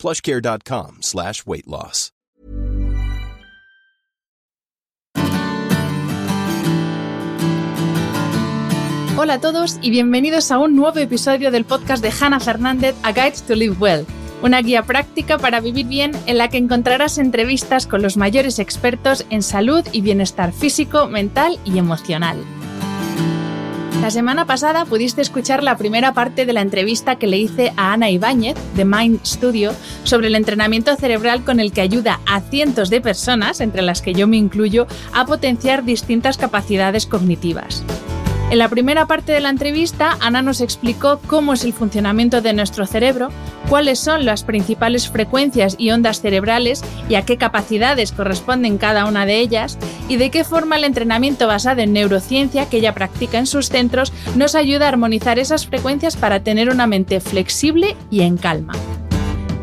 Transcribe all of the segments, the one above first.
plushcare.com slash weight loss. Hola a todos y bienvenidos a un nuevo episodio del podcast de Hannah Fernández, A Guide to Live Well, una guía práctica para vivir bien en la que encontrarás entrevistas con los mayores expertos en salud y bienestar físico, mental y emocional. La semana pasada pudiste escuchar la primera parte de la entrevista que le hice a Ana Ibáñez de Mind Studio sobre el entrenamiento cerebral con el que ayuda a cientos de personas, entre las que yo me incluyo, a potenciar distintas capacidades cognitivas. En la primera parte de la entrevista, Ana nos explicó cómo es el funcionamiento de nuestro cerebro, cuáles son las principales frecuencias y ondas cerebrales y a qué capacidades corresponden cada una de ellas, y de qué forma el entrenamiento basado en neurociencia que ella practica en sus centros nos ayuda a armonizar esas frecuencias para tener una mente flexible y en calma.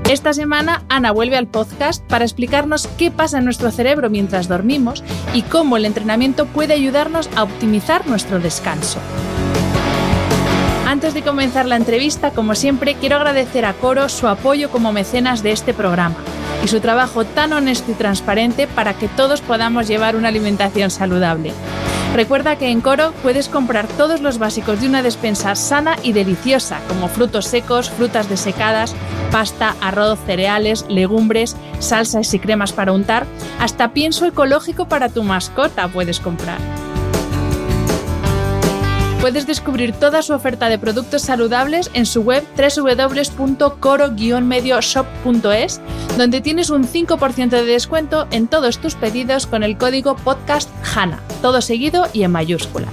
Esta semana Ana vuelve al podcast para explicarnos qué pasa en nuestro cerebro mientras dormimos y cómo el entrenamiento puede ayudarnos a optimizar nuestro descanso. Antes de comenzar la entrevista, como siempre, quiero agradecer a Coro su apoyo como mecenas de este programa y su trabajo tan honesto y transparente para que todos podamos llevar una alimentación saludable. Recuerda que en Coro puedes comprar todos los básicos de una despensa sana y deliciosa, como frutos secos, frutas desecadas, pasta, arroz, cereales, legumbres, salsas y cremas para untar, hasta pienso ecológico para tu mascota puedes comprar. Puedes descubrir toda su oferta de productos saludables en su web www.coro-medioshop.es, donde tienes un 5% de descuento en todos tus pedidos con el código podcast HANA, todo seguido y en mayúscula.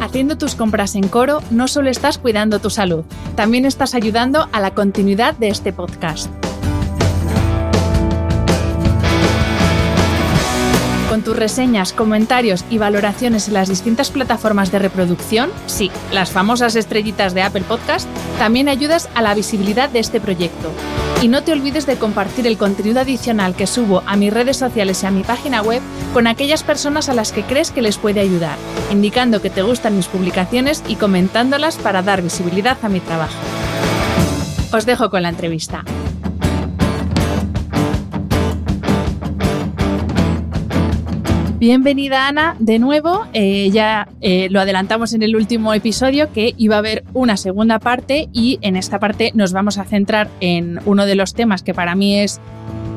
Haciendo tus compras en Coro no solo estás cuidando tu salud, también estás ayudando a la continuidad de este podcast. Reseñas, comentarios y valoraciones en las distintas plataformas de reproducción, sí, las famosas estrellitas de Apple Podcast, también ayudas a la visibilidad de este proyecto. Y no te olvides de compartir el contenido adicional que subo a mis redes sociales y a mi página web con aquellas personas a las que crees que les puede ayudar, indicando que te gustan mis publicaciones y comentándolas para dar visibilidad a mi trabajo. Os dejo con la entrevista. Bienvenida Ana, de nuevo. Eh, ya eh, lo adelantamos en el último episodio que iba a haber una segunda parte y en esta parte nos vamos a centrar en uno de los temas que para mí es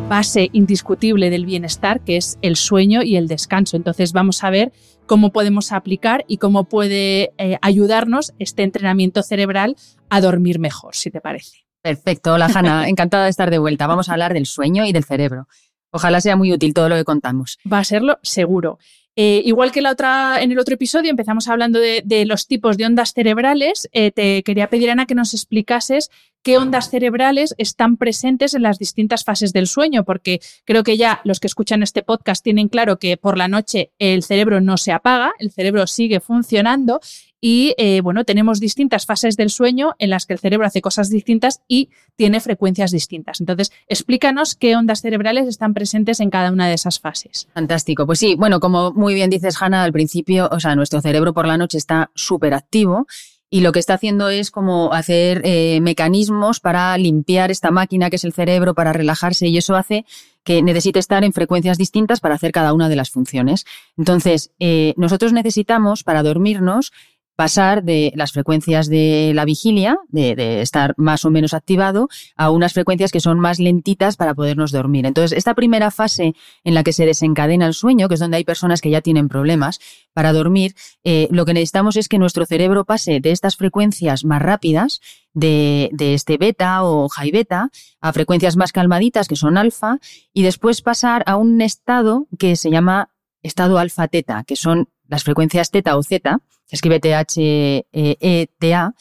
base indiscutible del bienestar, que es el sueño y el descanso. Entonces vamos a ver cómo podemos aplicar y cómo puede eh, ayudarnos este entrenamiento cerebral a dormir mejor, si te parece. Perfecto, hola Hanna, encantada de estar de vuelta. Vamos a hablar del sueño y del cerebro. Ojalá sea muy útil todo lo que contamos. Va a serlo seguro. Eh, igual que la otra, en el otro episodio empezamos hablando de, los tipos de ondas cerebrales, eh, te quería pedir, Ana, que nos explicases qué ondas cerebrales están presentes en las distintas fases del sueño, porque creo que ya los que escuchan este podcast tienen claro que por la noche el cerebro no se apaga, el cerebro sigue funcionando y eh, bueno, tenemos distintas fases del sueño en las que el cerebro hace cosas distintas y tiene frecuencias distintas. Entonces, explícanos qué ondas cerebrales están presentes en cada una de esas fases. Fantástico. Pues sí, bueno, como muy bien dices, Hanna, al principio, o sea, nuestro cerebro por la noche está súper activo y lo que está haciendo es como hacer eh, mecanismos para limpiar esta máquina que es el cerebro, para relajarse y eso hace que necesite estar en frecuencias distintas para hacer cada una de las funciones. Entonces, eh, nosotros necesitamos para dormirnos pasar de las frecuencias de la vigilia, de, estar más o menos activado, a unas frecuencias que son más lentitas para podernos dormir. Entonces, esta primera fase en la que se desencadena el sueño, que es donde hay personas que ya tienen problemas para dormir, eh, lo que necesitamos es que nuestro cerebro pase de estas frecuencias más rápidas, de, de este beta o high beta, a frecuencias más calmaditas, que son alfa, y después pasar a un estado que se llama estado alfa teta, que son las frecuencias teta o zeta, se escribe T-H-E-T-A,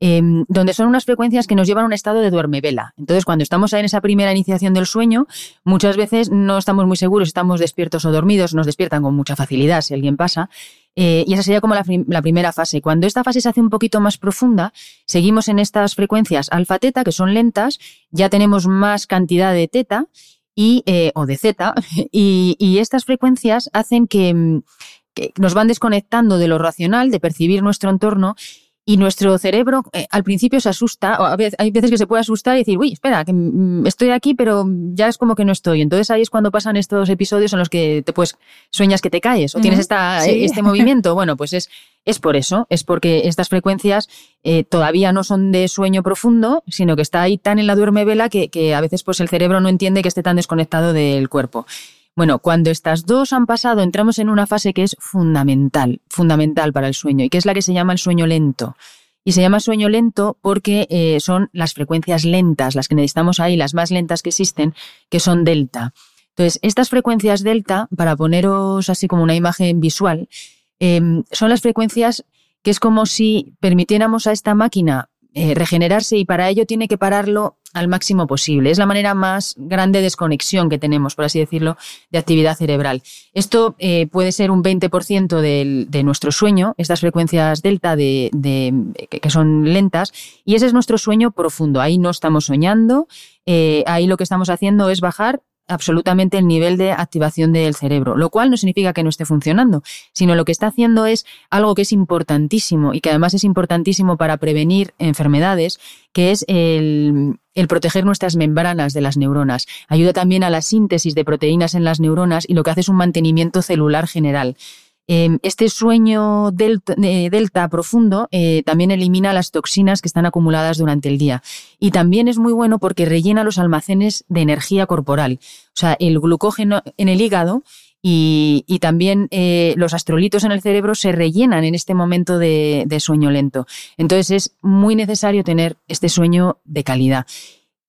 em, donde son unas frecuencias que nos llevan a un estado de duerme-vela. Entonces, cuando estamos en esa primera iniciación del sueño, muchas veces no estamos muy seguros estamos despiertos o dormidos, nos despiertan con mucha facilidad si alguien pasa. Eh, y esa sería como la, primera fase. Cuando esta fase se hace un poquito más profunda, seguimos en estas frecuencias alfa-teta, que son lentas, ya tenemos más cantidad de teta y, eh, o de Z, y, y, estas frecuencias hacen que, que nos van desconectando de lo racional, de percibir nuestro entorno y nuestro cerebro eh, al principio se asusta, o hay veces que se puede asustar y decir, uy, espera, que mm, estoy aquí, pero ya es como que no estoy. Entonces ahí es cuando pasan estos episodios en los que te pues sueñas que te caes o tienes esta, este movimiento. Bueno, pues es, es por eso, es porque estas frecuencias eh, todavía no son de sueño profundo, sino que está ahí tan en la duerme vela que, que a veces pues el cerebro no entiende que esté tan desconectado del cuerpo. Bueno, cuando estas dos han pasado, entramos en una fase que es fundamental, fundamental para el sueño, y que es la que se llama el sueño lento. Y se llama sueño lento porque eh, son las frecuencias lentas, las que necesitamos ahí, las más lentas que existen, que son delta. Entonces, estas frecuencias delta, para poneros así como una imagen visual, em, son las frecuencias que es como si permitiéramos a esta máquina eh, regenerarse y para ello tiene que pararlo al máximo posible. Es la manera más grande de desconexión que tenemos, por así decirlo, de actividad cerebral. Esto eh, puede ser un 20% de nuestro sueño, estas frecuencias delta de, que son lentas, y ese es nuestro sueño profundo. Ahí no estamos soñando, eh, ahí lo que estamos haciendo es bajar absolutamente el nivel de activación del cerebro, lo cual no significa que no esté funcionando, sino lo que está haciendo es algo que es importantísimo y que además es importantísimo para prevenir enfermedades, que es el, proteger nuestras membranas de las neuronas. Ayuda también a la síntesis de proteínas en las neuronas y lo que hace es un mantenimiento celular general. Em, este sueño delta, profundo eh, también elimina las toxinas que están acumuladas durante el día. Y también es muy bueno porque rellena los almacenes de energía corporal. O sea, el glucógeno en el hígado y, también eh, los astrolitos en el cerebro se rellenan en este momento de, sueño lento. Entonces es muy necesario tener este sueño de calidad.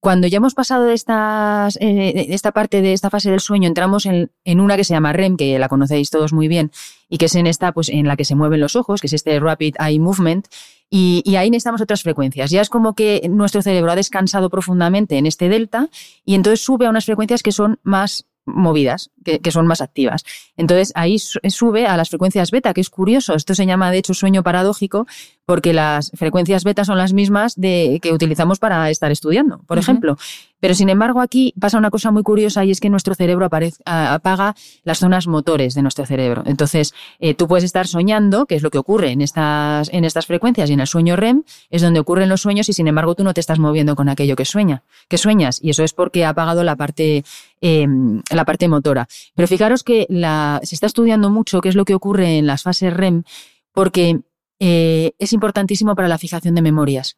Cuando ya hemos pasado de, estas, eh, esta parte de esta fase del sueño, entramos en, una que se llama REM, que la conocéis todos muy bien, y que es en esta, pues, en la que se mueven los ojos, que es este Rapid Eye Movement, y, y, ahí necesitamos otras frecuencias. Ya es como que nuestro cerebro ha descansado profundamente en este delta y entonces sube a unas frecuencias que son más movidas, que, son más activas. Entonces ahí sube a las frecuencias beta, que es curioso. Esto se llama de hecho sueño paradójico, porque las frecuencias beta son las mismas de, que utilizamos para estar estudiando, por ejemplo. Pero sin embargo aquí pasa una cosa muy curiosa y es que nuestro cerebro apaga las zonas motores de nuestro cerebro. Entonces eh, tú puedes estar soñando, que es lo que ocurre en estas, en estas frecuencias y en el sueño REM, es donde ocurren los sueños y sin embargo tú no te estás moviendo con aquello que sueña, que sueñas. Y eso es porque ha apagado la parte, em, la parte motora. Pero fijaros que la, se está estudiando mucho qué es lo que ocurre en las fases REM porque eh, es importantísimo para la fijación de memorias.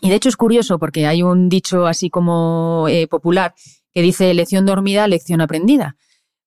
Y de hecho es curioso porque hay un dicho así como eh, popular que dice lección dormida, lección aprendida.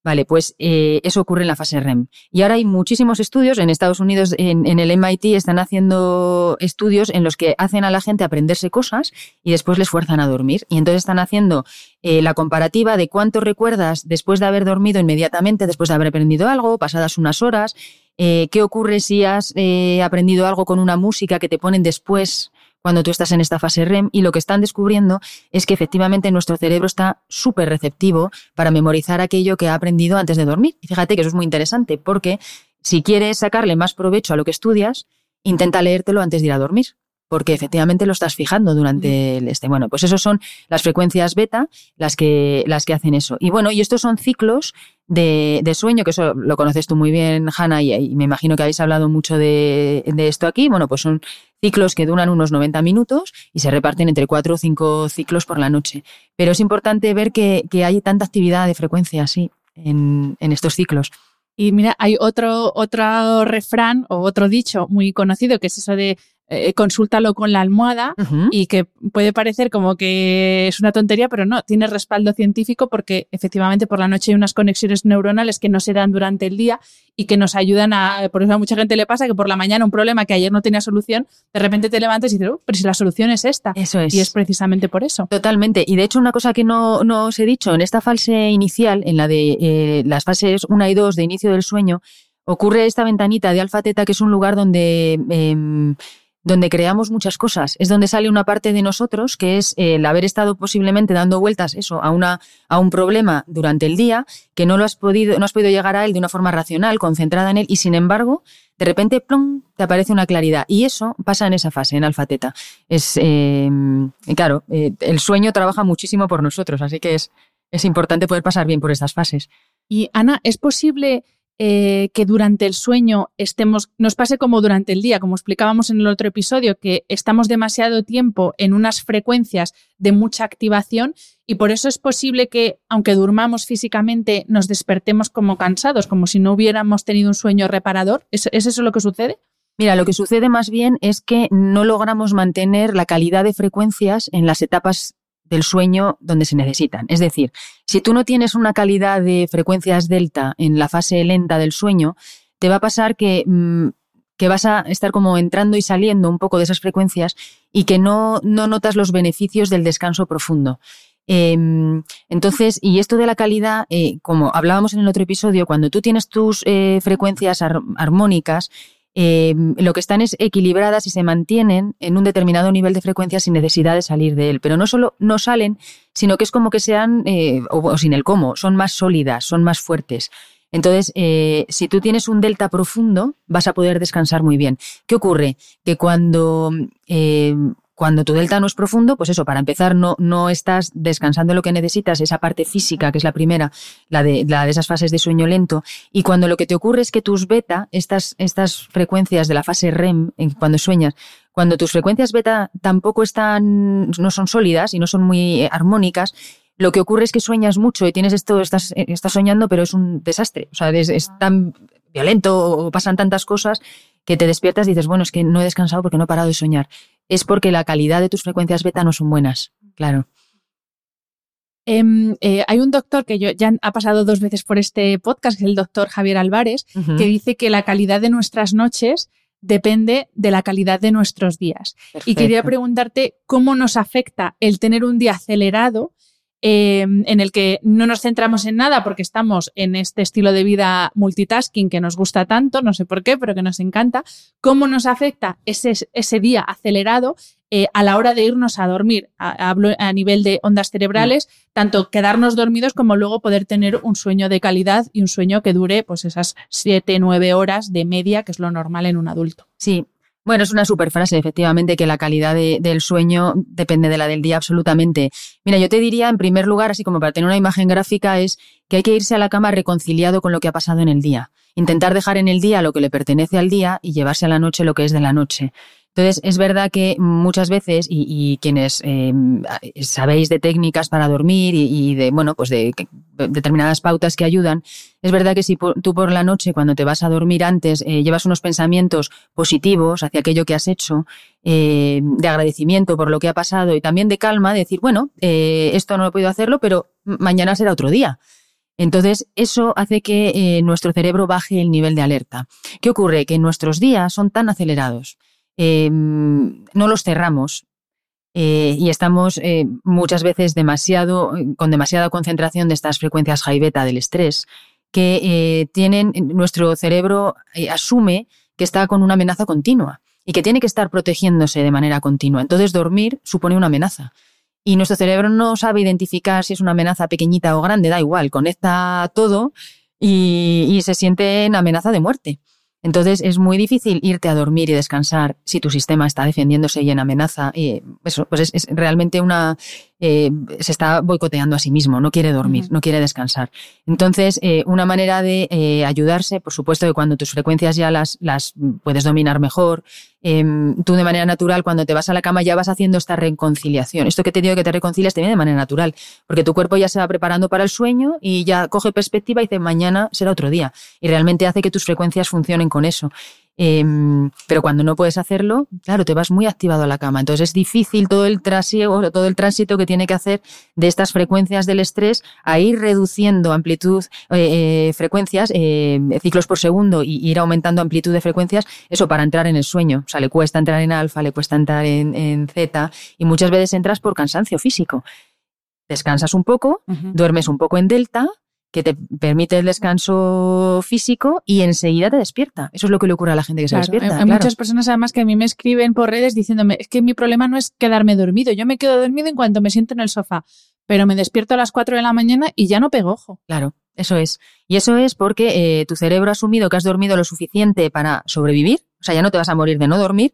Vale, pues eh, eso ocurre en la fase REM. Y ahora hay muchísimos estudios, en Estados Unidos, en, el MIT, están haciendo estudios en los que hacen a la gente aprenderse cosas y después les fuerzan a dormir. Y entonces están haciendo la comparativa de cuánto recuerdas después de haber dormido inmediatamente, después de haber aprendido algo, pasadas unas horas, eh, ¿Qué ocurre si has eh, aprendido algo con una música que te ponen después cuando tú estás en esta fase REM? Y lo que están descubriendo es que efectivamente nuestro cerebro está súper receptivo para memorizar aquello que ha aprendido antes de dormir. Y fíjate que eso es muy interesante porque si quieres sacarle más provecho a lo que estudias, intenta leértelo antes de ir a dormir porque efectivamente lo estás fijando durante el este. Bueno, pues esos son las frecuencias beta las que, las que hacen eso. Y bueno, y estos son ciclos de, sueño, que eso lo conoces tú muy bien, Hanna, y, me imagino que habéis hablado mucho de, esto aquí. Bueno, pues son ciclos que duran unos 90 minutos y se reparten entre cuatro o cinco ciclos por la noche. Pero es importante ver que, hay tanta actividad de frecuencia así en, en estos ciclos. Y mira, hay otro, otro refrán o otro dicho muy conocido que es eso de eh, consúltalo con la almohada y que puede parecer como que es una tontería, pero no, tiene respaldo científico porque efectivamente por la noche hay unas conexiones neuronales que no se dan durante el día y que nos ayudan a, por eso a mucha gente le pasa que por la mañana un problema que ayer no tenía solución, de repente te levantas y dices, oh, pero si la solución es esta. Eso es. Y es precisamente por eso. Totalmente. Y de hecho una cosa que no, no os he dicho, en esta fase inicial, en la de eh, las fases 1 y 2 de inicio del sueño, ocurre esta ventanita de alfa teta que es un lugar donde... Em, donde creamos muchas cosas. Es donde sale una parte de nosotros que es el haber estado posiblemente dando vueltas eso a una a un problema durante el día que no lo has podido no has podido llegar a él de una forma racional, concentrada en él y sin embargo de repente plum, te aparece una claridad y eso pasa en esa fase en alfa teta. Es eh, claro eh, el sueño trabaja muchísimo por nosotros, así que es es importante poder pasar bien por estas fases. Y Ana, ¿es posible eh, que durante el sueño estemos, nos pase como durante el día, como explicábamos en el otro episodio, que estamos demasiado tiempo en unas frecuencias de mucha activación y por eso es posible que, aunque durmamos físicamente, nos despertemos como cansados, como si no hubiéramos tenido un sueño reparador. ¿Es, ¿Es eso lo que sucede? Mira, lo que sucede más bien es que no logramos mantener la calidad de frecuencias en las etapas del sueño donde se necesitan. Es decir, si tú no tienes una calidad de frecuencias delta en la fase lenta del sueño, te va a pasar que, mm, que vas a estar como entrando y saliendo un poco de esas frecuencias y que no, no notas los beneficios del descanso profundo. Em, entonces, y esto de la calidad, eh, como hablábamos en el otro episodio, cuando tú tienes tus eh, frecuencias armónicas, eh, lo que están es equilibradas y se mantienen en un determinado nivel de frecuencia sin necesidad de salir de él. Pero no solo no salen, sino que es como que sean, eh, o, sin el cómo, son más sólidas, son más fuertes. Entonces, eh, si tú tienes un delta profundo, vas a poder descansar muy bien. ¿Qué ocurre? Que cuando cuando tu delta no es profundo, pues eso, para empezar, no, no estás descansando lo que necesitas, esa parte física, que es la primera, la de, la de esas fases de sueño lento. Y cuando lo que te ocurre es que tus beta, estas, estas frecuencias de la fase REM, cuando sueñas, cuando tus frecuencias beta tampoco están, no son sólidas y no son muy eh, armónicas, lo que ocurre es que sueñas mucho y tienes esto, estás, eh, estás soñando, pero es un desastre. O sea, es, es tan violento o pasan tantas cosas que te despiertas y dices, bueno, es que no he descansado porque no he parado de soñar es porque la calidad de tus frecuencias beta no son buenas, claro. Em, eh, hay un doctor que yo, ya ha pasado dos veces por este podcast, que es el doctor Javier Álvarez, que dice que la calidad de nuestras noches depende de la calidad de nuestros días. Y quería preguntarte cómo nos afecta el tener un día acelerado Em, en el que no nos centramos en nada porque estamos en este estilo de vida multitasking que nos gusta tanto, no sé por qué, pero que nos encanta, cómo nos afecta ese, día acelerado eh, a la hora de irnos a dormir. hablo a nivel de ondas cerebrales, tanto quedarnos dormidos como luego poder tener un sueño de calidad y un sueño que dure pues esas 7, 9 horas de media, que es lo normal en un adulto. Sí, bueno, es una super frase, efectivamente, que la calidad del sueño depende de la del día absolutamente. Mira, yo te diría, en primer lugar, así como para tener una imagen gráfica, es que hay que irse a la cama reconciliado con lo que ha pasado en el día. Intentar dejar en el día lo que le pertenece al día y llevarse a la noche lo que es de la noche. Entonces, es verdad que muchas veces, y, quienes eh, sabéis de técnicas para dormir y, de, bueno, pues de, determinadas pautas que ayudan, es verdad que si tú por la noche, cuando te vas a dormir antes, eh, llevas unos pensamientos positivos hacia aquello que has hecho, eh, de agradecimiento por lo que ha pasado y también de calma, de decir, bueno, esto no he podido hacerlo, pero mañana será otro día. Entonces, eso hace que nuestro cerebro baje el nivel de alerta. ¿Qué ocurre? Que nuestros días son tan acelerados Em, no los cerramos. Eh, y estamos eh, muchas veces demasiado, con demasiada concentración de estas frecuencias high beta del estrés, que eh, tienen, nuestro cerebro asume que está con una amenaza continua y que tiene que estar protegiéndose de manera continua. Entonces dormir supone una amenaza. Y nuestro cerebro no sabe identificar si es una amenaza pequeñita o grande, da igual, conecta todo y, y se siente en amenaza de muerte. Entonces es muy difícil irte a dormir y descansar si tu sistema está defendiéndose y en amenaza. Y eso pues es, realmente una eh, se está boicoteando a sí mismo, no quiere dormir, no quiere descansar. Entonces, eh, una manera de eh, ayudarse, por supuesto que cuando tus frecuencias ya las, las puedes dominar mejor, em, tú de manera natural cuando te vas a la cama ya vas haciendo esta reconciliación. Esto que te digo que te reconcilias te viene de manera natural, porque tu cuerpo ya se va preparando para el sueño y ya coge perspectiva y dice mañana será otro día. Y realmente hace que tus frecuencias funcionen con eso. Em, pero cuando no puedes hacerlo, claro, te vas muy activado a la cama. Entonces es difícil todo el trasiego, todo el tránsito que tiene que hacer de estas frecuencias del estrés a ir reduciendo amplitud, eh, eh, frecuencias, eh, ciclos por segundo y ir aumentando amplitud de frecuencias, eso para entrar en el sueño. O sea, le cuesta entrar en alfa, le cuesta entrar en, en zeta y muchas veces entras por cansancio físico. Descansas un poco, duermes un poco en delta que te permite el descanso físico y enseguida te despierta. Eso es lo que le ocurre a la gente que se despierta. Hay, muchas personas además que a mí me escriben por redes diciéndome, es que mi problema no es quedarme dormido, yo me quedo dormido en cuanto me siento en el sofá, pero me despierto a las 4 de la mañana y ya no pego ojo. Claro, eso es. Y eso es porque eh, tu cerebro ha asumido que has dormido lo suficiente para sobrevivir, o sea, ya no te vas a morir de no dormir,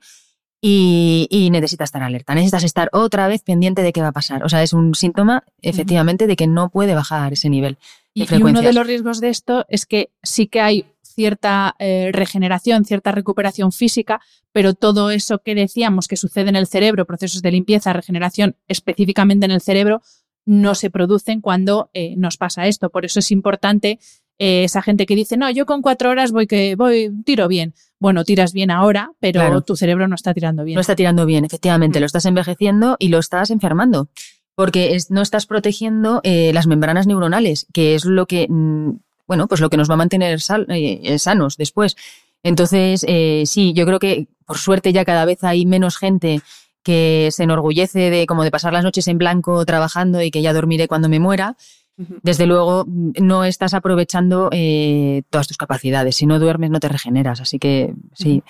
y, necesitas estar alerta, necesitas estar otra vez pendiente de qué va a pasar. O sea, es un síntoma efectivamente de que no puede bajar ese nivel. De y, uno de los riesgos de esto es que sí que hay cierta eh, regeneración, cierta recuperación física, pero todo eso que decíamos que sucede en el cerebro, procesos de limpieza, regeneración específicamente en el cerebro, no se producen cuando eh, nos pasa esto. Por eso es importante eh, esa gente que dice, no, yo con cuatro horas voy que voy, tiro bien. Bueno, tiras bien ahora, pero tu cerebro no está tirando bien. No está tirando bien, efectivamente. Mm. Lo estás envejeciendo y lo estás enfermando. Porque no estás protegiendo eh, las membranas neuronales, que es lo que, mm, bueno, pues lo que nos va a mantener eh, sanos después. Entonces, sí, yo creo que por suerte ya cada vez hay menos gente que se enorgullece de como de pasar las noches en blanco trabajando y que ya dormiré cuando me muera desde luego no estás aprovechando eh, todas tus capacidades. Si no duermes, no te regeneras. Así que sí.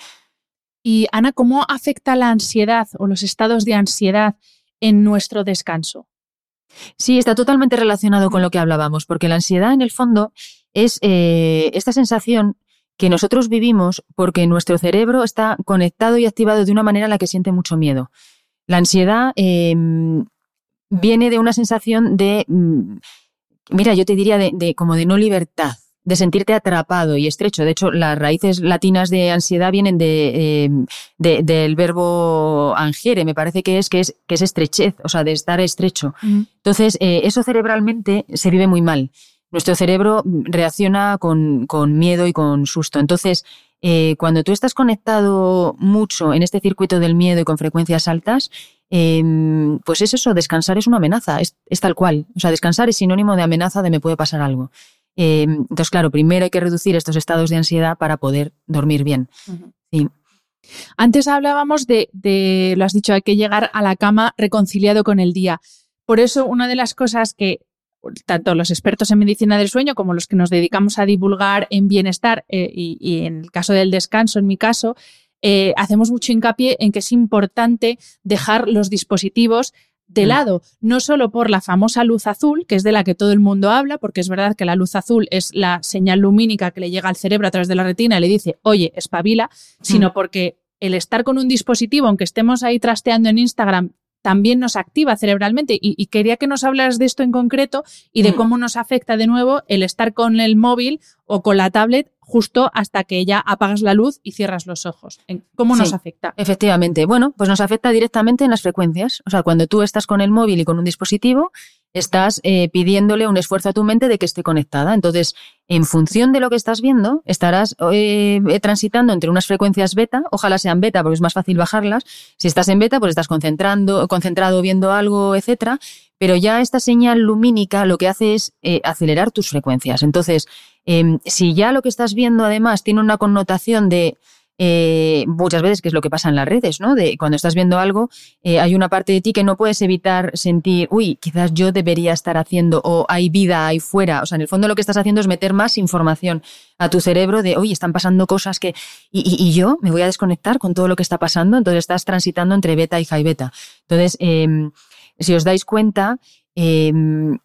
Y Ana, ¿cómo afecta la ansiedad o los estados de ansiedad en nuestro descanso? Sí, está totalmente relacionado con lo que hablábamos, porque la ansiedad en el fondo es eh, esta sensación que nosotros vivimos porque nuestro cerebro está conectado y activado de una manera en la que siente mucho miedo. La ansiedad em, viene de una sensación de mm, mira, yo te diría de, como de no libertad, de sentirte atrapado y estrecho. De hecho, las raíces latinas de ansiedad vienen de, em, del verbo angere, me parece que es, que es, que es estrechez, o sea, de estar estrecho. Entonces, eh, eso cerebralmente se vive muy mal. Nuestro cerebro reacciona con, con miedo y con susto. Entonces, eh, cuando tú estás conectado mucho en este circuito del miedo y con frecuencias altas, Em, pues es eso, descansar es una amenaza, es, tal cual. O sea, descansar es sinónimo de amenaza de me puede pasar algo. Em, entonces, claro, primero hay que reducir estos estados de ansiedad para poder dormir bien. Antes hablábamos de, de, lo has dicho, hay que llegar a la cama reconciliado con el día. Por eso, una de las cosas que tanto los expertos en medicina del sueño como los que nos dedicamos a divulgar en bienestar eh, y, en el caso del descanso, en mi caso, eh, hacemos mucho hincapié en que es importante dejar los dispositivos de mm. lado, no solo por la famosa luz azul, que es de la que todo el mundo habla, porque es verdad que la luz azul es la señal lumínica que le llega al cerebro a través de la retina y le dice, oye, espabila, sino mm. porque el estar con un dispositivo, aunque estemos ahí trasteando en Instagram, también nos activa cerebralmente. Y, quería que nos hablas de esto en concreto y de mm. cómo nos afecta de nuevo el estar con el móvil o con la tablet justo hasta que ya apagas la luz y cierras los ojos. ¿Cómo nos afecta? Efectivamente. Bueno, pues nos afecta directamente en las frecuencias. O sea, cuando tú estás con el móvil y con un dispositivo, estás eh, pidiéndole un esfuerzo a tu mente de que esté conectada. Entonces, en función de lo que estás viendo, estarás eh, eh, transitando entre unas frecuencias beta, ojalá sean beta porque es más fácil bajarlas. Si estás en beta, pues estás concentrando, concentrado viendo algo, etcétera. Pero ya esta señal lumínica lo que hace es acelerar tus frecuencias. Entonces, Em, si ya lo que estás viendo además tiene una connotación de eh, muchas veces, que es lo que pasa en las redes, ¿no? De cuando estás viendo algo, eh, hay una parte de ti que no puedes evitar sentir, uy, quizás yo debería estar haciendo, o hay vida ahí fuera. O sea, en el fondo lo que estás haciendo es meter más información a tu cerebro de, uy, están pasando cosas que. Y, yo me voy a desconectar con todo lo que está pasando. Entonces estás transitando entre beta y high beta. Entonces, em, si os dais cuenta, em,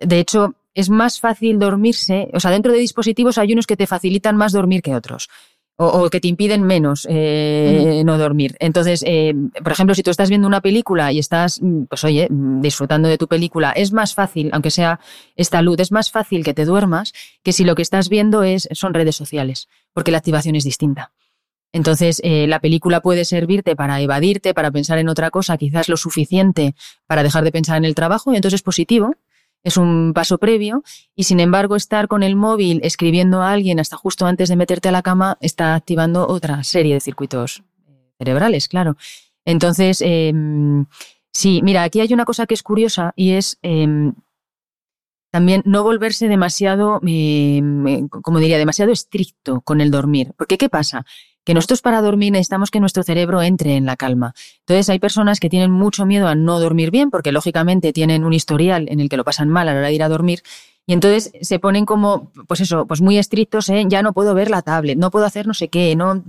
de hecho, es más fácil dormirse, o sea, dentro de dispositivos hay unos que te facilitan más dormir que otros. O, que te impiden menos eh, no dormir. Entonces, eh, por ejemplo, si tú estás viendo una película y estás, mm, pues oye, mm, disfrutando de tu película, es más fácil, aunque sea esta luz, es más fácil que te duermas que si lo que estás viendo es, son redes sociales, porque la activación es distinta. Entonces, eh, la película puede servirte para evadirte, para pensar en otra cosa, quizás lo suficiente para dejar de pensar en el trabajo, y entonces es positivo es un paso previo y sin embargo estar con el móvil escribiendo a alguien hasta justo antes de meterte a la cama está activando otra serie de circuitos cerebrales, claro. Entonces, em, sí, mira, aquí hay una cosa que es curiosa y es em, también no volverse demasiado, em, como diría, demasiado estricto con el dormir. Porque ¿qué pasa? Que nosotros para dormir necesitamos que nuestro cerebro entre en la calma. Entonces hay personas que tienen mucho miedo a no dormir bien porque lógicamente tienen un historial en el que lo pasan mal a la hora de ir a dormir. Y entonces se ponen como, pues eso, pues muy estrictos en ya no puedo ver la tablet, no puedo hacer no sé qué, no,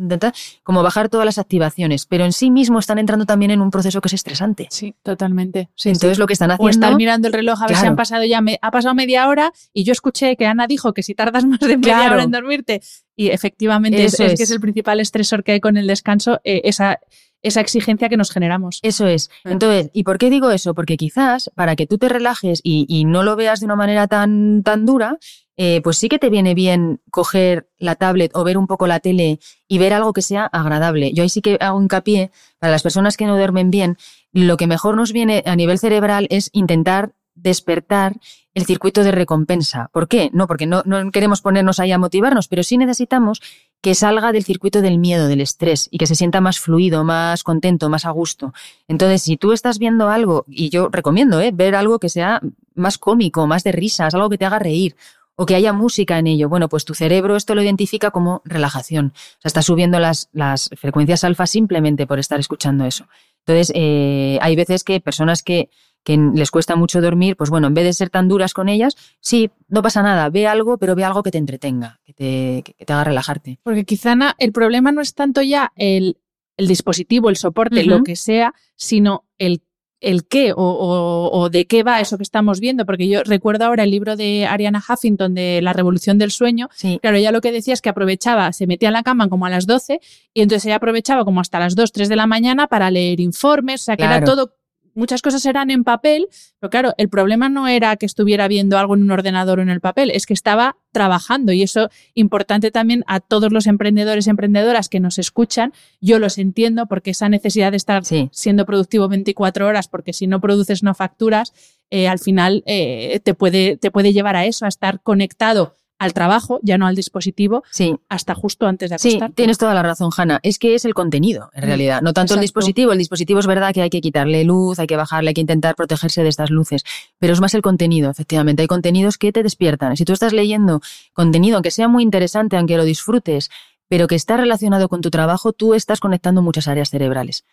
como bajar todas las activaciones, pero en sí mismo están entrando también en un proceso que es estresante. Sí, totalmente. entonces lo que están haciendo... O estar mirando el reloj a ver si han pasado ya, ha pasado media hora y yo escuché que Ana dijo que si tardas más de media hora en dormirte y efectivamente es, que es. el principal estresor que hay con el descanso, eh, esa esa exigencia que nos generamos. Eso es. Ah. Entonces, ¿y por qué digo eso? Porque quizás para que tú te relajes y, no lo veas de una manera tan, tan dura, eh, pues sí que te viene bien coger la tablet o ver un poco la tele y ver algo que sea agradable. Yo ahí sí que hago hincapié, para las personas que no duermen bien, lo que mejor nos viene a nivel cerebral es intentar despertar el circuito de recompensa. ¿Por qué? No, porque no, no, queremos ponernos ahí a motivarnos, pero sí necesitamos que salga del circuito del miedo, del estrés y que se sienta más fluido, más contento, más a gusto. Entonces, si tú estás viendo algo, y yo recomiendo ¿eh? ver algo que sea más cómico, más de risas, algo que te haga reír o que haya música en ello, bueno, pues tu cerebro esto lo identifica como relajación. O sea, está subiendo las, las frecuencias alfa simplemente por estar escuchando eso. Entonces, eh, hay veces que personas que que les cuesta mucho dormir, pues bueno, en vez de ser tan duras con ellas, sí, no pasa nada, ve algo, pero ve algo que te entretenga, que te, que te haga relajarte. Porque quizá el problema no es tanto ya el, el dispositivo, el soporte, lo que sea, sino el el qué o, o, de qué va eso que estamos viendo, porque yo recuerdo ahora el libro de Ariana Huffington de La Revolución del Sueño, claro, ella lo que decía es que aprovechaba, se metía en la cama como a las 12 y entonces ella aprovechaba como hasta las 2, 3 de la mañana para leer informes, o sea, que era todo muchas cosas eran en papel, pero claro, el problema no era que estuviera viendo algo en un ordenador o en el papel, es que estaba trabajando y eso importante también a todos los emprendedores y emprendedoras que nos escuchan, yo los entiendo porque esa necesidad de estar siendo productivo 24 horas, porque si no produces no facturas, eh, al final eh, te, puede, te puede llevar a eso, a estar conectado al trabajo, ya no al dispositivo, sí. hasta justo antes de acostarte. Sí, tienes toda la razón, Hanna. Es que es el contenido, en mm, realidad, no tanto el dispositivo. El dispositivo es verdad que hay que quitarle luz, hay que bajarle, hay que intentar protegerse de estas luces, pero es más el contenido, efectivamente. Hay contenidos que te despiertan. Si tú estás leyendo contenido, aunque sea muy interesante, aunque lo disfrutes, pero que está relacionado con tu trabajo, tú estás conectando muchas áreas cerebrales.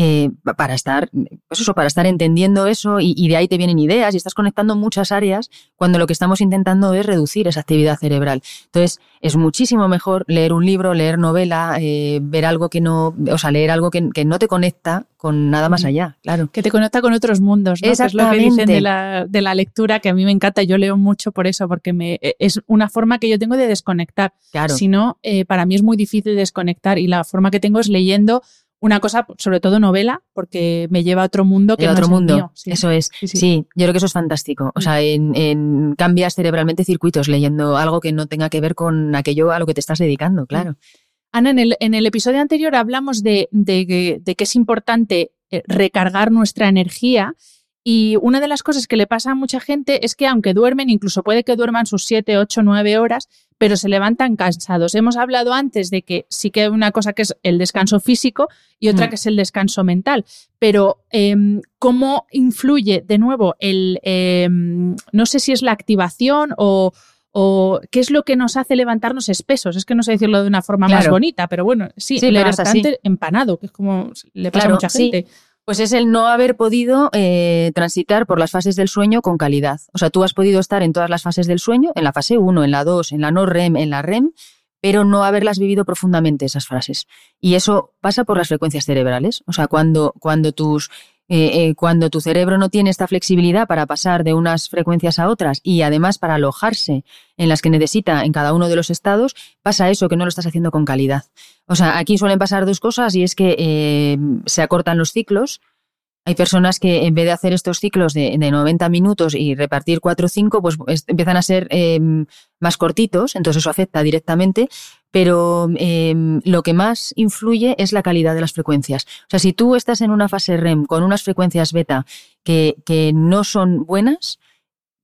Eh, para estar, pues eso, para estar entendiendo eso y, de ahí te vienen ideas y estás conectando muchas áreas cuando lo que estamos intentando es reducir esa actividad cerebral. Entonces, es muchísimo mejor leer un libro, leer novela, eh, ver algo que no, o sea, leer algo que, no te conecta con nada más allá, claro. Que te conecta con otros mundos, ¿no? es lo que dicen de la, de la lectura, que a mí me encanta, yo leo mucho por eso, porque me, e, es una forma que yo tengo de desconectar. Claro. Si no, eh, para mí es muy difícil desconectar y la forma que tengo es leyendo una cosa, sobre todo novela, porque me lleva a otro mundo que no otro mundo. Eso es. Sí, yo creo que eso es fantástico. O sea, en, cambias cerebralmente circuitos leyendo algo que no tenga que ver con aquello a lo que te estás dedicando, claro. Ana, en el, en el episodio anterior hablamos de, de, de que es importante eh, recargar nuestra energía y una de las cosas que le pasa a mucha gente es que aunque duermen, incluso puede que duerman sus 7, 8, 9 horas, pero se levantan cansados. Hemos hablado antes de que sí que hay una cosa que es el descanso físico y otra mm. que es el descanso mental, pero em, ¿cómo influye de nuevo el, em, no sé si es la activación o, qué es lo que nos hace levantarnos espesos. Es que no sé decirlo de una forma más bonita, pero bueno, sí, sí bastante empanado, que es como le pasa a mucha gente. Pues es el no haber podido eh, transitar por las fases del sueño con calidad. O sea, tú has podido estar en todas las fases del sueño, en la fase 1, en la 2, en la no REM, en la REM, pero no haberlas vivido profundamente esas frases. Y eso pasa por las frecuencias cerebrales. O sea, cuando, cuando tus eh, eh, cuando tu cerebro no tiene esta flexibilidad para pasar de unas frecuencias a otras y además para alojarse en las que necesita en cada uno de los estados, pasa eso, que no lo estás haciendo con calidad. O sea, aquí suelen pasar dos cosas y es que eh, se acortan los ciclos. Hay personas que en vez de hacer estos ciclos de, 90 minutos y repartir 4 o 5, pues empiezan a ser más cortitos, entonces eso afecta directamente pero em, lo que más influye es la calidad de las frecuencias. O sea, si tú estás en una fase REM con unas frecuencias beta que, que no son buenas,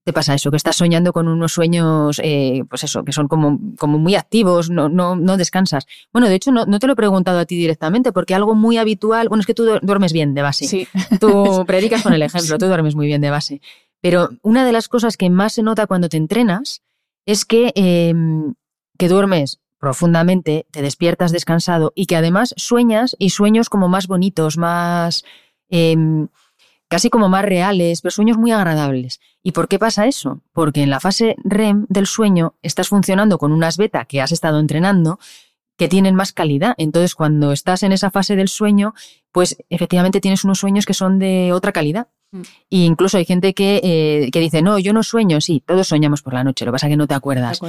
te pasa eso, que estás soñando con unos sueños, eh, pues eso, que son como, como muy activos, no, no, no descansas. Bueno, de hecho, no, no, te lo he preguntado a ti directamente, porque algo muy habitual, bueno, es que tú duermes bien de base. Sí. Tú predicas con el ejemplo, tú duermes muy bien de base. Pero una de las cosas que más se nota cuando te entrenas es que, em, que duermes profundamente, te despiertas descansado y que además sueñas y sueños como más bonitos, más... Em, casi como más reales, pero sueños muy agradables. ¿Y por qué pasa eso? Porque en la fase REM del sueño estás funcionando con unas beta que has estado entrenando que tienen más calidad. Entonces, cuando estás en esa fase del sueño, pues efectivamente tienes unos sueños que son de otra calidad. Mm. E incluso hay gente que, eh, que, dice, no, yo no sueño, sí, todos soñamos por la noche, lo que pasa es que no te acuerdas.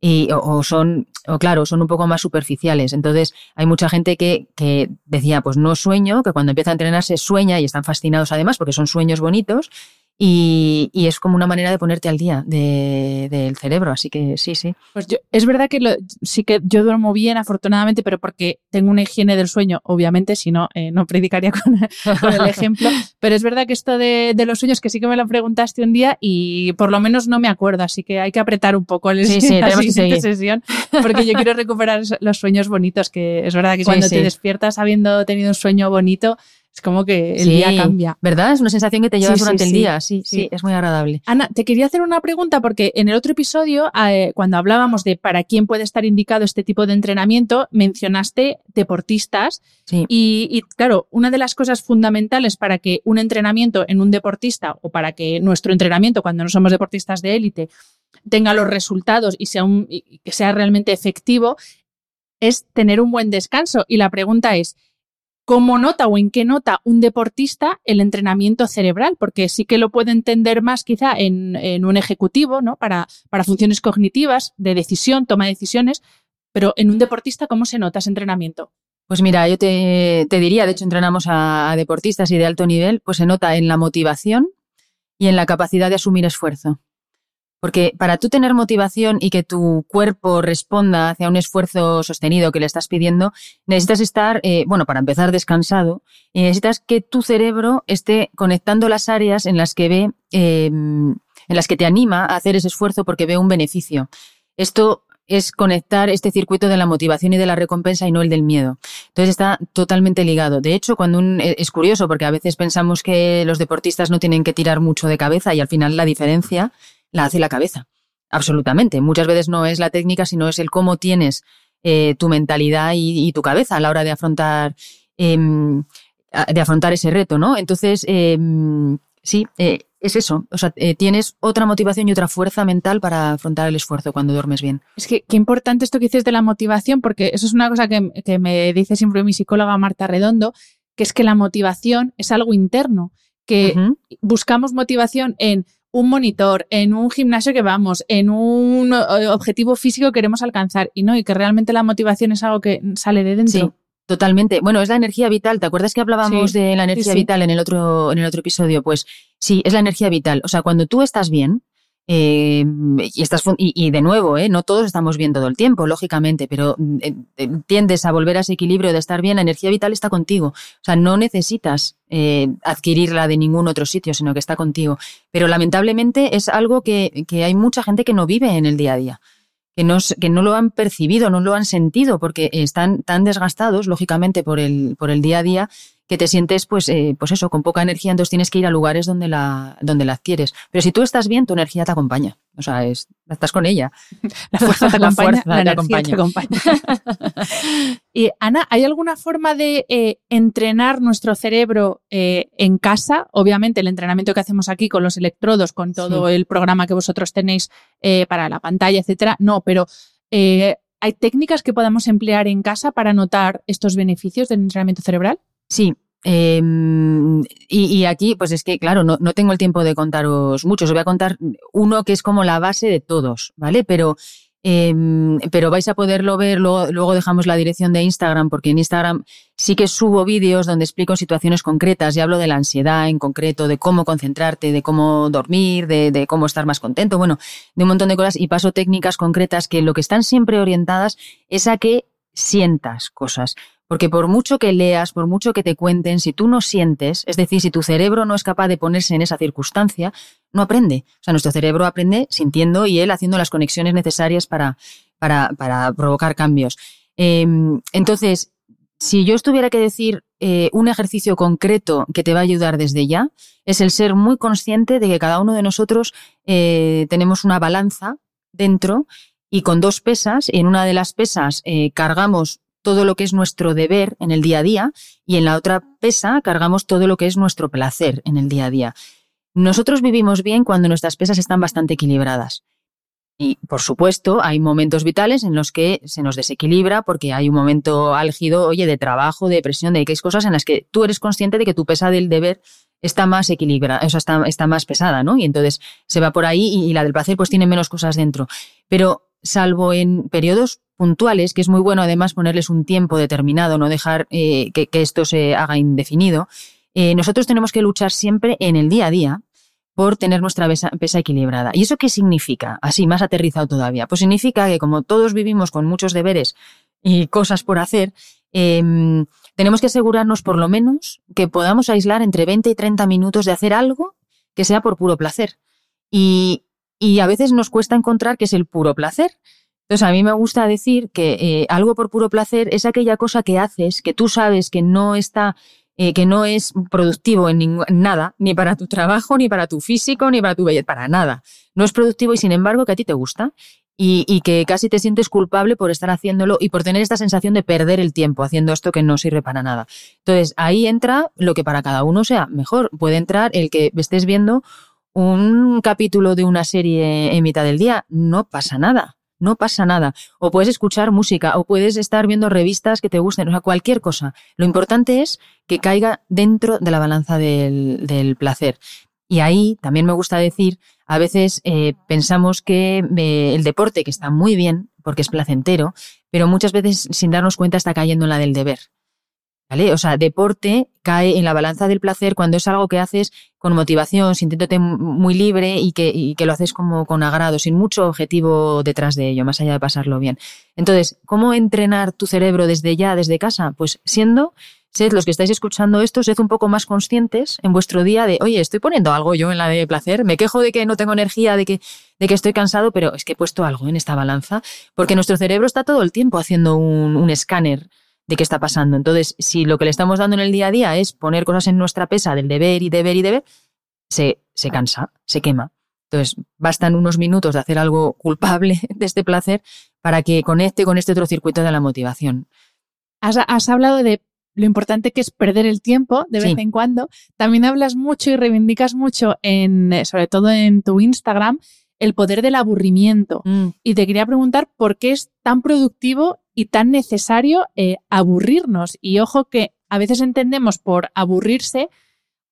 y, o, son, o claro, son un poco más superficiales. Entonces, hay mucha gente que, que decía, pues no sueño, que cuando empieza a entrenarse sueña y están fascinados además porque son sueños bonitos y, es como una manera de ponerte al día del cerebro, así que sí, sí. Pues yo, es verdad que sí que yo duermo bien, afortunadamente, pero porque tengo una higiene del sueño, obviamente, si no, eh, no predicaría con, el ejemplo. Pero es verdad que esto de, los sueños, que sí que me lo preguntaste un día y por lo menos no me acuerdo, así que hay que apretar un poco el, sí, sí, la siguiente sesión, porque yo quiero recuperar los sueños bonitos, que es verdad que cuando te despiertas habiendo tenido un sueño bonito, es como que el día cambia. ¿Verdad? Es una sensación que te llevas durante el día. Sí, sí, es muy agradable. Ana, te quería hacer una pregunta porque en el otro episodio, eh, cuando hablábamos de para quién puede estar indicado este tipo de entrenamiento, mencionaste deportistas. Y, y claro, una de las cosas fundamentales para que un entrenamiento en un deportista o para que nuestro entrenamiento cuando no somos deportistas de élite tenga los resultados y, sea un, y que sea realmente efectivo es tener un buen descanso. Y la pregunta es, cómo nota o en qué nota un deportista el entrenamiento cerebral, porque sí que lo puede entender más quizá en, un ejecutivo, ¿no? Para, para, funciones cognitivas, de decisión, toma de decisiones, pero en un deportista, ¿cómo se nota ese entrenamiento? Pues mira, yo te, diría, de hecho entrenamos a deportistas y de alto nivel, pues se nota en la motivación y en la capacidad de asumir esfuerzo. Porque para tú tener motivación y que tu cuerpo responda hacia un esfuerzo sostenido que le estás pidiendo, necesitas estar, eh, bueno, para empezar descansado, y necesitas que tu cerebro esté conectando las áreas en las que ve, em, en las que te anima a hacer ese esfuerzo porque ve un beneficio. Esto es conectar este circuito de la motivación y de la recompensa y no el del miedo. Entonces está totalmente ligado. De hecho, cuando un, e, es curioso porque a veces pensamos que los deportistas no tienen que tirar mucho de cabeza y al final la diferencia la hace la cabeza. Absolutamente. Muchas veces no es la técnica, sino es el cómo tienes eh, tu mentalidad y, tu cabeza a la hora de afrontar, em, de afrontar ese reto, ¿no? Entonces, em, sí, eh, es eso. O sea, eh, tienes otra motivación y otra fuerza mental para afrontar el esfuerzo cuando duermes bien. Es que qué importante esto que dices de la motivación, porque eso es una cosa que, que me dice siempre mi psicóloga Marta Redondo, que es que la motivación es algo interno, que buscamos motivación en un monitor, en un gimnasio que vamos, en un eh, objetivo físico que queremos alcanzar y no, y que realmente la motivación es algo que sale de dentro. Sí. Totalmente. Bueno, es la energía vital. ¿Te acuerdas que hablábamos de la energía vital en el otro en el otro episodio? Pues sí, es la energía vital. O sea, cuando tú estás bien, eh, y, estás, y, de nuevo, eh, no todos estamos bien todo el tiempo, lógicamente, pero eh, eh, tiendes a volver a ese equilibrio de estar bien, la energía vital está contigo. O sea, no necesitas adquirirla de ningún otro sitio, sino que está contigo. Pero lamentablemente es algo que, que hay mucha gente que no vive en el día a día que no, que no lo han percibido, no lo han sentido, porque están tan desgastados, lógicamente, por el, por el día a día, que te sientes, pues, eh, pues eso, con poca energía, entonces tienes que ir a lugares donde la, donde la adquieres. Pero si tú estás bien, tu energía te acompaña. O sea, es, estás con ella. La fuerza te acompaña, la, energía te acompaña. y Ana, ¿hay alguna forma de eh, entrenar nuestro cerebro eh, en casa? Obviamente el entrenamiento que hacemos aquí con los electrodos, con todo el programa que vosotros tenéis para la pantalla, etcétera, no, pero ¿hay técnicas que podamos emplear en casa para notar estos beneficios del entrenamiento cerebral? Sí. Em, y, aquí, pues es que, claro, no, tengo el tiempo de contaros muchos. Os voy a contar uno que es como la base de todos, ¿vale? Pero, em, pero vais a poderlo ver. Luego, luego, dejamos la dirección de Instagram, porque en Instagram sí que subo vídeos donde explico situaciones concretas y hablo de la ansiedad en concreto, de cómo concentrarte, de cómo dormir, de, de cómo estar más contento, bueno, de un montón de cosas y paso técnicas concretas que lo que están siempre orientadas es a que sientas cosas. Porque por mucho que leas, por mucho que te cuenten, si tú no sientes, es decir, si tu cerebro no es capaz de ponerse en esa circunstancia, no aprende. O sea, nuestro cerebro aprende sintiendo y él haciendo las conexiones necesarias para, para, provocar cambios. Em, entonces, si yo estuviera que decir eh, un ejercicio concreto que te va a ayudar desde ya, es el ser muy consciente de que cada uno de nosotros eh, tenemos una balanza dentro y con dos pesas, en una de las pesas eh, cargamos todo lo que es nuestro deber en el día a día y en la otra pesa cargamos todo lo que es nuestro placer en el día a día. Nosotros vivimos bien cuando nuestras pesas están bastante equilibradas. Y, por supuesto, hay momentos vitales en los que se nos desequilibra porque hay un momento álgido, oye, de trabajo, de presión, de hay cosas en las que tú eres consciente de que tu pesa del deber está más equilibrada, o sea, está, más pesada, ¿no? Y entonces se va por ahí y, la del placer pues tiene menos cosas dentro. Pero salvo en periodos puntuales, que es muy bueno además ponerles un tiempo determinado, no dejar eh, que, esto se haga indefinido, eh, nosotros tenemos que luchar siempre en el día a día por tener nuestra pesa, equilibrada. ¿Y eso qué significa? Así, más aterrizado todavía. Pues significa que como todos vivimos con muchos deberes y cosas por hacer, em, tenemos que asegurarnos por lo menos que podamos aislar entre 20 y 30 minutos de hacer algo que sea por puro placer. Y, a veces nos cuesta encontrar que es el puro placer. Entonces, a mí me gusta decir que eh, algo por puro placer es aquella cosa que haces, que tú sabes que no está eh, que no es productivo en nada, ni para tu trabajo, ni para tu físico, ni para tu belleza, para nada. No es productivo y sin embargo que a ti te gusta. Y, y, que casi te sientes culpable por estar haciéndolo y por tener esta sensación de perder el tiempo haciendo esto que no sirve para nada. Entonces, ahí entra lo que para cada uno sea mejor. Puede entrar el que estés viendo un capítulo de una serie en mitad del día. No pasa nada no pasa nada. O puedes escuchar música, o puedes estar viendo revistas que te gusten, o sea, cualquier cosa. Lo importante es que caiga dentro de la balanza del, placer. Y ahí también me gusta decir, a veces eh, pensamos que eh, el deporte, que está muy bien, porque es placentero, pero muchas veces sin darnos cuenta está cayendo en la del deber. O sea, deporte cae en la balanza del placer cuando es algo que haces con motivación, sintiéndote muy libre y que, y que lo haces como con agrado, sin mucho objetivo detrás de ello, más allá de pasarlo bien. Entonces, ¿cómo entrenar tu cerebro desde ya, desde casa? Pues siendo sed los que estáis escuchando esto, sed un poco más conscientes en vuestro día de, oye, estoy poniendo algo yo en la de placer, me quejo de que no tengo energía, de que, de que estoy cansado, pero es que he puesto algo en esta balanza, porque nuestro cerebro está todo el tiempo haciendo un, un escáner de qué está pasando. Entonces, si lo que le estamos dando en el día a día es poner cosas en nuestra pesa del deber y deber y deber, se, se cansa, se quema. Entonces, bastan unos minutos de hacer algo culpable de este placer para que conecte con este otro circuito de la motivación. Has, hablado de lo importante que es perder el tiempo de vez en cuando. También hablas mucho y reivindicas mucho, en, sobre todo en tu Instagram, el poder del aburrimiento. Mm. Y te quería preguntar por qué es tan productivo y tan necesario eh, aburrirnos. Y ojo que a veces entendemos por aburrirse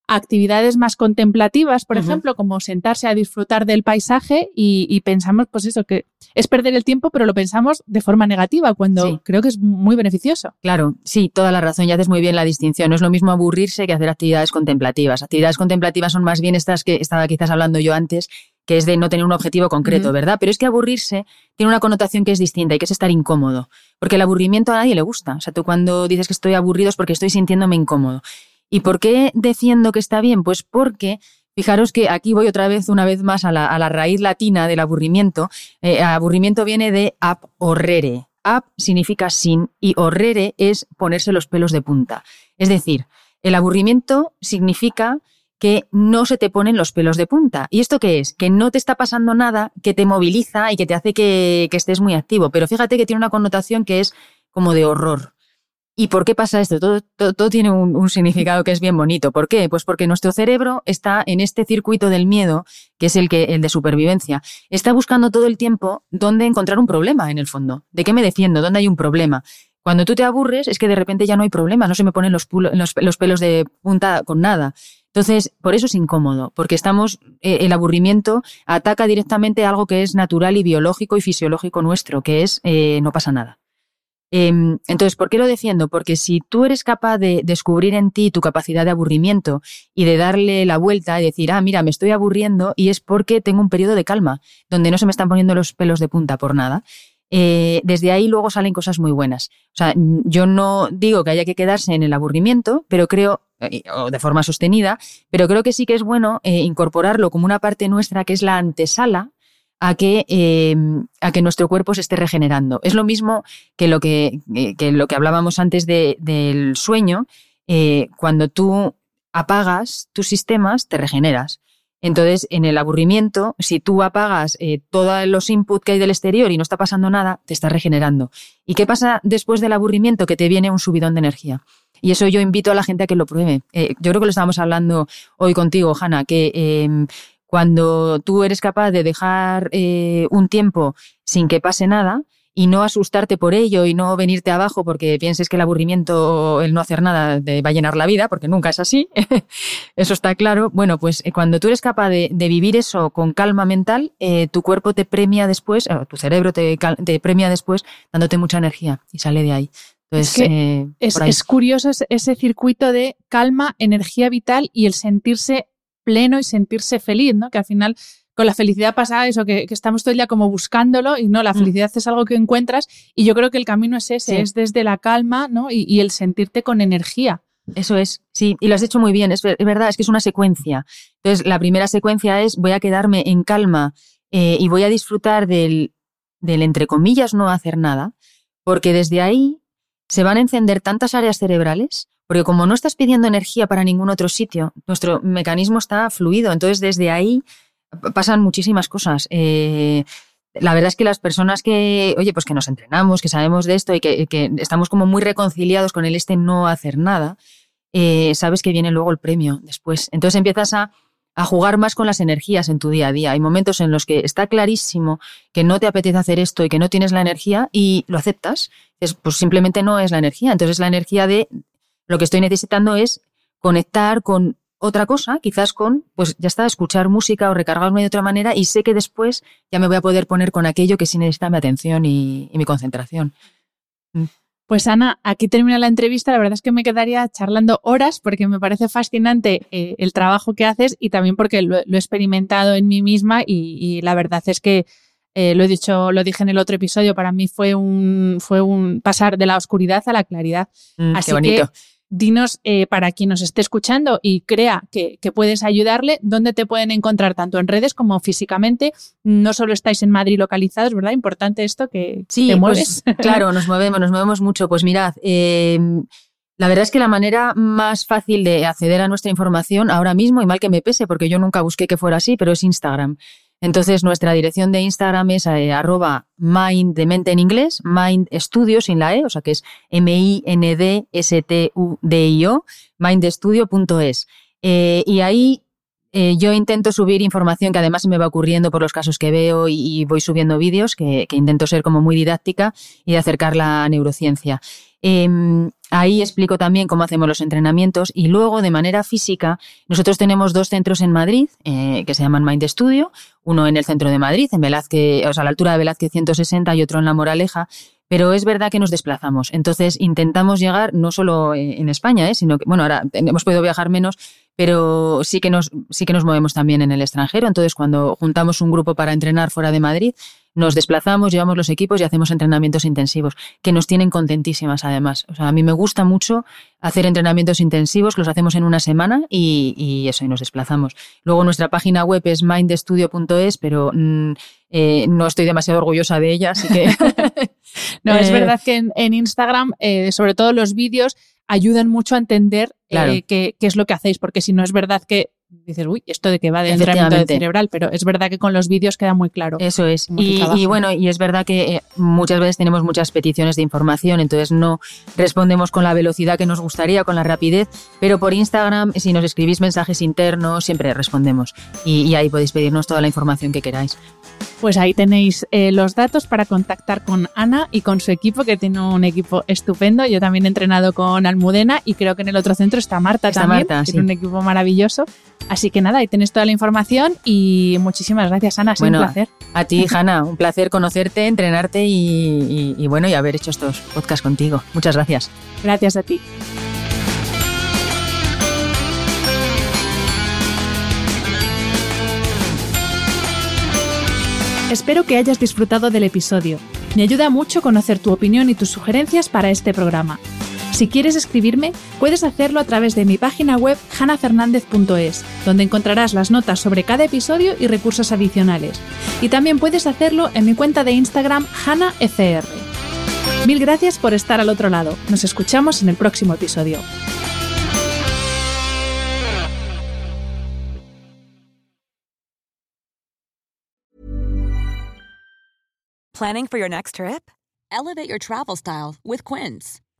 actividades más contemplativas, por ejemplo, como sentarse a disfrutar del paisaje y, pensamos, pues eso, que es perder el tiempo, pero lo pensamos de forma negativa, cuando creo que es muy beneficioso. Claro, sí, toda la razón, ya haces muy bien la distinción. No es lo mismo aburrirse que hacer actividades contemplativas. Actividades contemplativas son más bien estas que estaba quizás hablando yo antes, que es de no tener un objetivo concreto, ¿verdad? Pero es que aburrirse tiene una connotación que es distinta y que es estar incómodo, porque el aburrimiento a nadie le gusta. O sea, tú cuando dices que estoy aburrido es porque estoy sintiéndome incómodo. ¿Y por qué defiendo que está bien? Pues porque Fijaros que aquí voy otra vez, una vez más, a la, a la raíz latina del aburrimiento. Eh, aburrimiento viene de ab horrere. Ab significa sin y horrere es ponerse los pelos de punta. Es decir, el aburrimiento significa que no se te ponen los pelos de punta. ¿Y esto qué es? Que no te está pasando nada que te moviliza y que te hace que, estés muy activo. Pero fíjate que tiene una connotación que es como de horror. ¿Y por qué pasa esto? Todo, todo, tiene un, significado que es bien bonito. ¿Por qué? Pues porque nuestro cerebro está en este circuito del miedo, que es el, que, el de supervivencia. Está buscando todo el tiempo dónde encontrar un problema en el fondo. ¿De qué me defiendo? ¿Dónde hay un problema? Cuando tú te aburres es que de repente ya no hay problema, no se me ponen los pelos de punta con nada. Entonces, por eso es incómodo, porque estamos, eh, el aburrimiento ataca directamente algo que es natural y biológico y fisiológico nuestro, que es eh, no pasa nada. Em, entonces, ¿por qué lo defiendo? Porque si tú eres capaz de descubrir en ti tu capacidad de aburrimiento y de darle la vuelta y decir, ah, mira, me estoy aburriendo y es porque tengo un periodo de calma, donde no se me están poniendo los pelos de punta por nada, eh, desde ahí luego salen cosas muy buenas. O sea, yo no digo que haya que quedarse en el aburrimiento, pero creo, eh, o de forma sostenida, pero creo que sí que es bueno eh, incorporarlo como una parte nuestra que es la antesala a que, a que nuestro cuerpo se esté regenerando. Es lo mismo que lo que, lo que hablábamos antes del sueño. cuando tú apagas tus sistemas, te regeneras. Entonces, en el aburrimiento, si tú apagas eh, todos los inputs que hay del exterior y no está pasando nada, te estás regenerando. ¿Y qué pasa después del aburrimiento? Que te viene un subidón de energía. Y eso yo invito a la gente a que lo pruebe. Eh, yo creo que lo estábamos hablando hoy contigo, Hanna, que em, cuando tú eres capaz de dejar eh, un tiempo sin que pase nada, y no asustarte por ello y no venirte abajo porque pienses que el aburrimiento, el no hacer nada, te va a llenar la vida, porque nunca es así. eso está claro. Bueno, pues eh, cuando tú eres capaz de, vivir eso con calma mental, eh, tu cuerpo te premia después, o tu cerebro te, premia después, dándote mucha energía y sale de ahí. Entonces, es, eh, es, curioso ese circuito de calma, energía vital y el sentirse pleno y sentirse feliz, ¿no? Que al final con la felicidad pasa eso, que, estamos todo el día como buscándolo y no, la mm. felicidad es algo que encuentras y yo creo que el camino es ese, es desde la calma ¿no? Y, el sentirte con energía. Eso es, sí, y lo has hecho muy bien, es, verdad, es que es una secuencia. Entonces, la primera secuencia es voy a quedarme en calma eh, y voy a disfrutar del, del, entre comillas, no hacer nada, porque desde ahí se van a encender tantas áreas cerebrales, porque como no estás pidiendo energía para ningún otro sitio, nuestro mecanismo está fluido, entonces desde ahí pasan muchísimas cosas. Eh, la verdad es que las personas que, oye, pues que nos entrenamos, que sabemos de esto y que, estamos como muy reconciliados con el este no hacer nada, eh, sabes que viene luego el premio después. Entonces empiezas a, a, jugar más con las energías en tu día a día. Hay momentos en los que está clarísimo que no te apetece hacer esto y que no tienes la energía y lo aceptas. Es, pues simplemente no es la energía. Entonces la energía de lo que estoy necesitando es conectar con otra cosa, quizás con, pues ya está, escuchar música o recargarme de otra manera y sé que después ya me voy a poder poner con aquello que sí necesita mi atención y, mi concentración. Mm. Pues Ana, aquí termina la entrevista. La verdad es que me quedaría charlando horas porque me parece fascinante eh, el trabajo que haces y también porque lo, he experimentado en mí misma y, la verdad es que eh, lo he dicho, lo dije en el otro episodio, para mí fue un, fue un pasar de la oscuridad a la claridad. Mm, Así qué bonito dinos eh, para quien nos esté escuchando y crea que, puedes ayudarle, dónde te pueden encontrar tanto en redes como físicamente. No solo estáis en Madrid localizados, ¿verdad? Importante esto que sí, te pues, mueves. claro, nos movemos, nos movemos mucho. Pues mirad, em, la verdad es que la manera más fácil de acceder a nuestra información ahora mismo, y mal que me pese, porque yo nunca busqué que fuera así, pero es Instagram. Entonces, nuestra dirección de Instagram es eh, arroba mind de mente en inglés, mind estudio sin la E, o sea que es M-I-N-D-S-T-U-D-I-O, mindestudio.es. Eh, y ahí eh, yo intento subir información que además me va ocurriendo por los casos que veo y, voy subiendo vídeos, que, que, intento ser como muy didáctica y de acercar la neurociencia. Ahí explico también cómo hacemos los entrenamientos y luego de manera física nosotros tenemos dos centros en Madrid eh, que se llaman Mind Studio, uno en el centro de Madrid, en Velázquez, o sea, a la altura de Velázquez 160 y otro en La Moraleja, pero es verdad que nos desplazamos. Entonces intentamos llegar no solo eh, en España, eh, sino que, bueno, ahora hemos podido viajar menos, pero sí que nos sí que nos movemos también en el extranjero. Entonces, cuando juntamos un grupo para entrenar fuera de Madrid, nos desplazamos, llevamos los equipos y hacemos entrenamientos intensivos, que nos tienen contentísimas además. O sea, a mí me gusta mucho hacer entrenamientos intensivos, los hacemos en una semana y, eso, y nos desplazamos. Luego nuestra página web es mindestudio.es, pero mm, eh, no estoy demasiado orgullosa de ella, así que... no, es eh, verdad que en, Instagram, eh, sobre todo los vídeos, ayudan mucho a entender qué, qué, es lo que hacéis, porque si no es verdad que dices, uy, esto de que va de entrenamiento cerebral, pero es verdad que con los vídeos queda muy claro. Eso es. Y, bueno, y es verdad que eh, muchas veces tenemos muchas peticiones de información, entonces no respondemos con la velocidad que nos gustaría, con la rapidez, pero por Instagram, si nos escribís mensajes internos, siempre respondemos. Y, ahí podéis pedirnos toda la información que queráis. Pues ahí tenéis eh, los datos para contactar con Ana y con su equipo, que tiene un equipo estupendo. Yo también he entrenado con Almudena y creo que en el otro centro está Marta está también. Marta, tiene un equipo maravilloso. Así que nada, ahí tenéis toda la información y muchísimas gracias, Ana. Ha sido un placer. A ti, Hanna, un placer conocerte, entrenarte y, bueno, y haber hecho estos podcasts contigo. Muchas gracias. Gracias a ti. Espero que hayas disfrutado del episodio. Me ayuda mucho conocer tu opinión y tus sugerencias para este programa. Si quieres escribirme, puedes hacerlo a través de mi página web hanafernandez.es, donde encontrarás las notas sobre cada episodio y recursos adicionales. Y también puedes hacerlo en mi cuenta de Instagram hanafr. Mil gracias por estar al otro lado. Nos escuchamos en el próximo episodio. Planning for your next trip? Elevate your travel style with Quince.